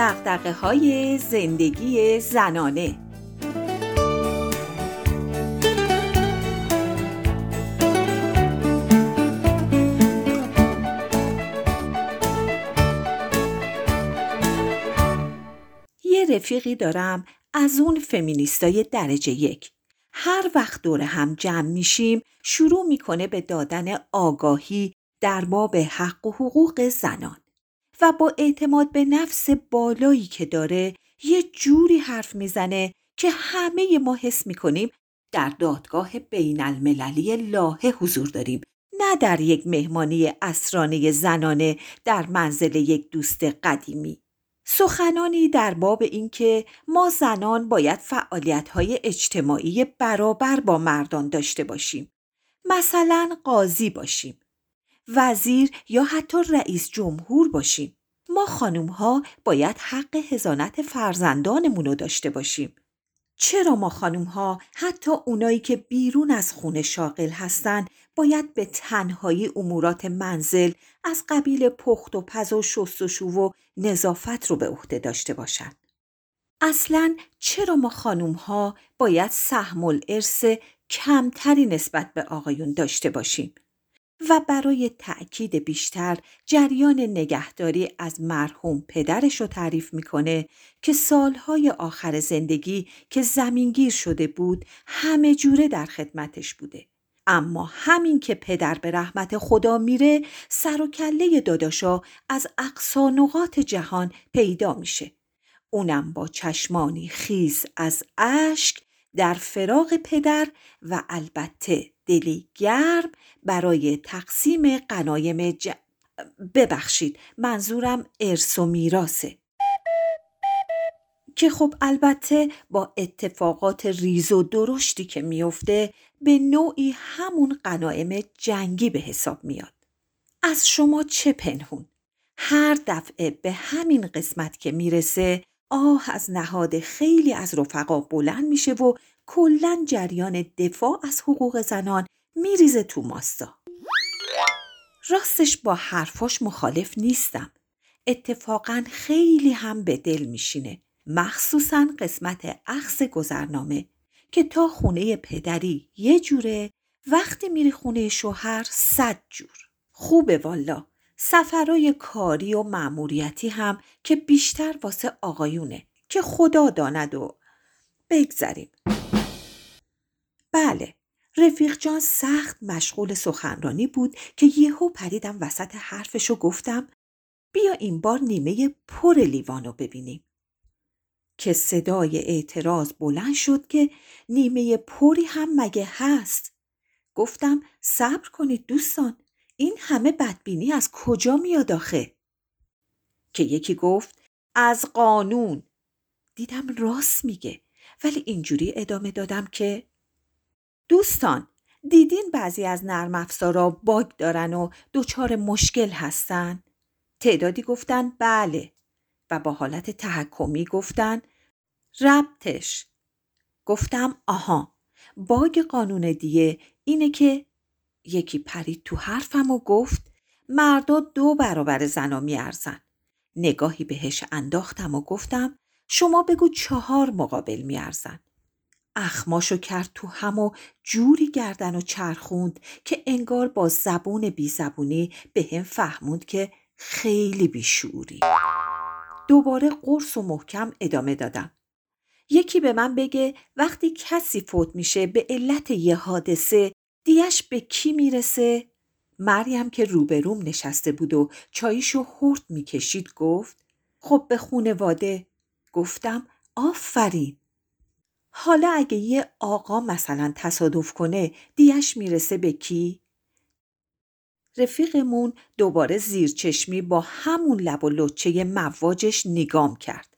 دقدقه های زندگی زنانه. یه رفیقی دارم از اون فمینیستای درجه یک. هر وقت دور هم جمع میشیم شروع می‌کنه به دادن آگاهی در باب حق و حقوق زنان. و با اعتماد به نفس بالایی که داره یه جوری حرف می‌زنه که همه ما حس می‌کنیم در دادگاه بین المللی لاهه حضور داریم. نه در یک مهمانی اسرانه زنانه در منزل یک دوست قدیمی. سخنانی در باب اینکه ما زنان باید فعالیت‌های اجتماعی برابر با مردان داشته باشیم. مثلا قاضی باشیم. وزیر یا حتی رئیس جمهور باشیم ما خانوم ها باید حق هزانت فرزندانمون رو داشته باشیم چرا ما خانوم ها حتی اونایی که بیرون از خونه شاغل هستن باید به تنهایی امورات منزل از قبیل پخت و پز و شست و و نظافت رو به عهده داشته باشند. اصلا چرا ما خانوم ها باید سهم الارث کمتری نسبت به آقایون داشته باشیم؟ و برای تأکید بیشتر جریان نگهداری از مرحوم پدرش رو تعریف می‌کنه که سالهای آخر زندگی که زمینگیر شده بود همه جوره در خدمتش بوده. اما همین که پدر به رحمت خدا میره سر و کله داداشا از اقصا جهان پیدا میشه. اونم با چشمانی خیز از اشک در فراغ پدر و البته دلی گرم برای تقسیم قنایم ج... ببخشید منظورم ارث و میراسه که خب البته با اتفاقات ریز و درشتی که میفته به نوعی همون قنایم جنگی به حساب میاد. از شما چه پنهون؟ هر دفعه به همین قسمت که می‌رسه آه از نهاد خیلی از رفقا بلند میشه و کلا جریان دفاع از حقوق زنان میریزه تو ماستا. راستش با حرفاش مخالف نیستم. اتفاقا خیلی هم به دل میشینه. مخصوصا قسمت اخذ گذرنامه که تا خونه پدری یه جوره وقتی میری خونه شوهر صد جور. خوبه والا. سفرای کاری و معموریتی هم که بیشتر واسه آقایونه که خدا داند و بگذریم. بله رفیق جان سخت مشغول سخنرانی بود که یهو پریدم وسط حرفشو گفتم بیا این بار نیمه پر لیوانو ببینیم. که صدای اعتراض بلند شد که نیمه پری هم مگه هست. گفتم صبر کنید دوستان این همه بدبینی از کجا میاد آخه؟ که یکی گفت از قانون. دیدم راست میگه ولی اینجوری ادامه دادم که دوستان دیدین بعضی از نرم افزارا باگ دارن و دچار مشکل هستن؟ تعدادی گفتن بله و با حالت تحکمی گفتن ربطش گفتم آها باگ قانون دیه اینه که یکی پرید تو حرفم و گفت مردا دو برابر زنا میارزن نگاهی بهش انداختم و گفتم شما بگو چهار مقابل میارزن اخماشو کرد تو هم و جوری گردن و چرخوند که انگار با زبون بی زبونی به هم فهموند که خیلی بیشوری. دوباره قرص و محکم ادامه دادم. یکی به من بگه وقتی کسی فوت میشه به علت یه حادثه دیش به کی می‌رسه؟ مریم که روبروم نشسته بود و چاییشو هرد می‌کشید گفت خب به خونواده گفتم آفرین حالا اگه یه آقا مثلا تصادف کنه دیش می‌رسه به کی؟ رفیقمون دوباره زیرچشمی با همون لب و لچه مواجش نگام کرد.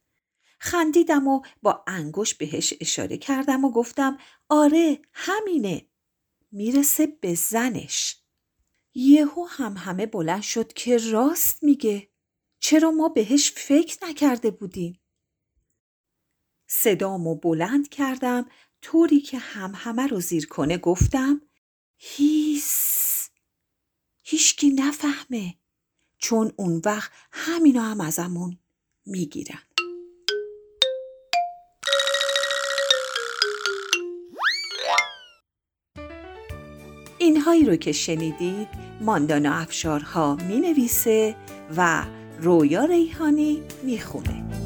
خندیدم و با انگوش بهش اشاره کردم و گفتم آره همینه. می‌رسه به زنش. یهو هم همه بلند شد که راست میگه. چرا ما بهش فکر نکرده بودیم؟ صدامو بلند کردم طوری که هم همه رو زیر کنه گفتم هیس هیشکی نفهمه چون اون وقت همینو هم ازمون می‌گیرن اینهایی رو که شنیدید ماندانا افشارها می نویسه و رویا ریحانی می خونه.